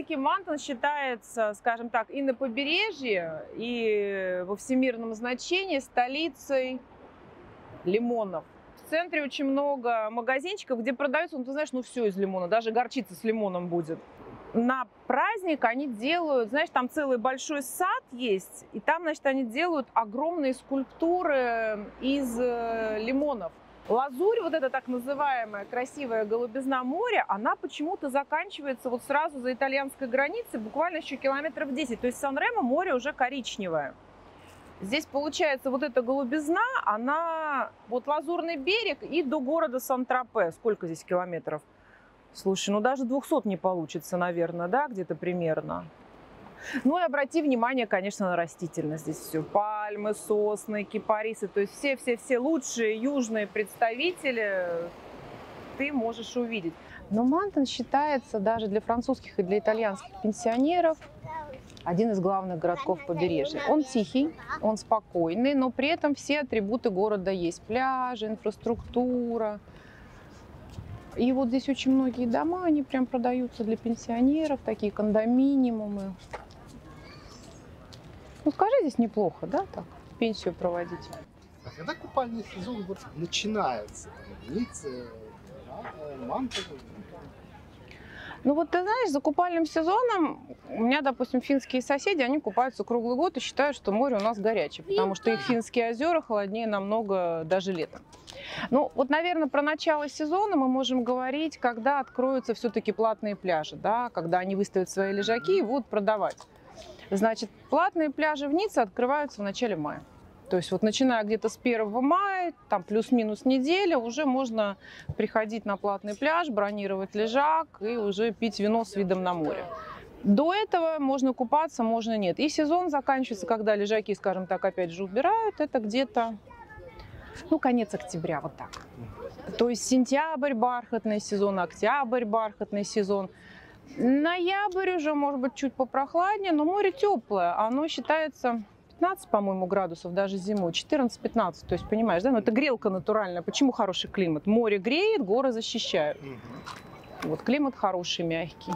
классике Мантон считается, скажем так, и на побережье, и во всемирном значении столицей лимонов. В центре очень много магазинчиков, где продаются, ну ты знаешь, ну все из лимона, даже горчица с лимоном будет. На праздник они делают, знаешь, там целый большой сад есть, и там, значит, они делают огромные скульптуры из э, лимонов. Лазурь, вот эта так называемая красивая голубизна моря, она почему-то заканчивается вот сразу за итальянской границей, буквально еще километров 10. То есть Сан-Ремо море уже коричневое. Здесь получается вот эта голубизна, она вот Лазурный берег и до города Сан-Тропе. Сколько здесь километров? Слушай, ну даже 200 не получится, наверное, да, где-то примерно. Ну и обрати внимание, конечно, на растительность. Здесь все пальмы, сосны, кипарисы. То есть все-все-все лучшие южные представители ты можешь увидеть. Но Мантон считается даже для французских и для итальянских пенсионеров один из главных городков побережья. Он тихий, он спокойный, но при этом все атрибуты города есть. Пляжи, инфраструктура. И вот здесь очень многие дома, они прям продаются для пенсионеров, такие кондоминиумы. Ну, скажи, здесь неплохо, да, так, пенсию проводить? А когда купальный сезон вот начинается? Там, Ницце, Мантово? Ну вот ты знаешь, за купальным сезоном у меня, допустим, финские соседи, они купаются круглый год и считают, что море у нас горячее, потому что их финские озера холоднее намного даже летом. Ну вот, наверное, про начало сезона мы можем говорить, когда откроются все-таки платные пляжи, да, когда они выставят свои лежаки и будут продавать. Значит, платные пляжи в Ницце открываются в начале мая. То есть вот начиная где-то с 1 мая, там плюс-минус неделя, уже можно приходить на платный пляж, бронировать лежак и уже пить вино с видом на море. До этого можно купаться, можно нет. И сезон заканчивается, когда лежаки, скажем так, опять же убирают. Это где-то, ну, конец октября, вот так. То есть сентябрь бархатный сезон, октябрь бархатный сезон. Ноябрь уже, может быть, чуть попрохладнее, но море теплое. Оно считается 15, по-моему, градусов даже зимой, 14-15. То есть, понимаешь, да, но это грелка натуральная. Почему хороший климат? Море греет, горы защищают. Вот климат хороший, мягкий.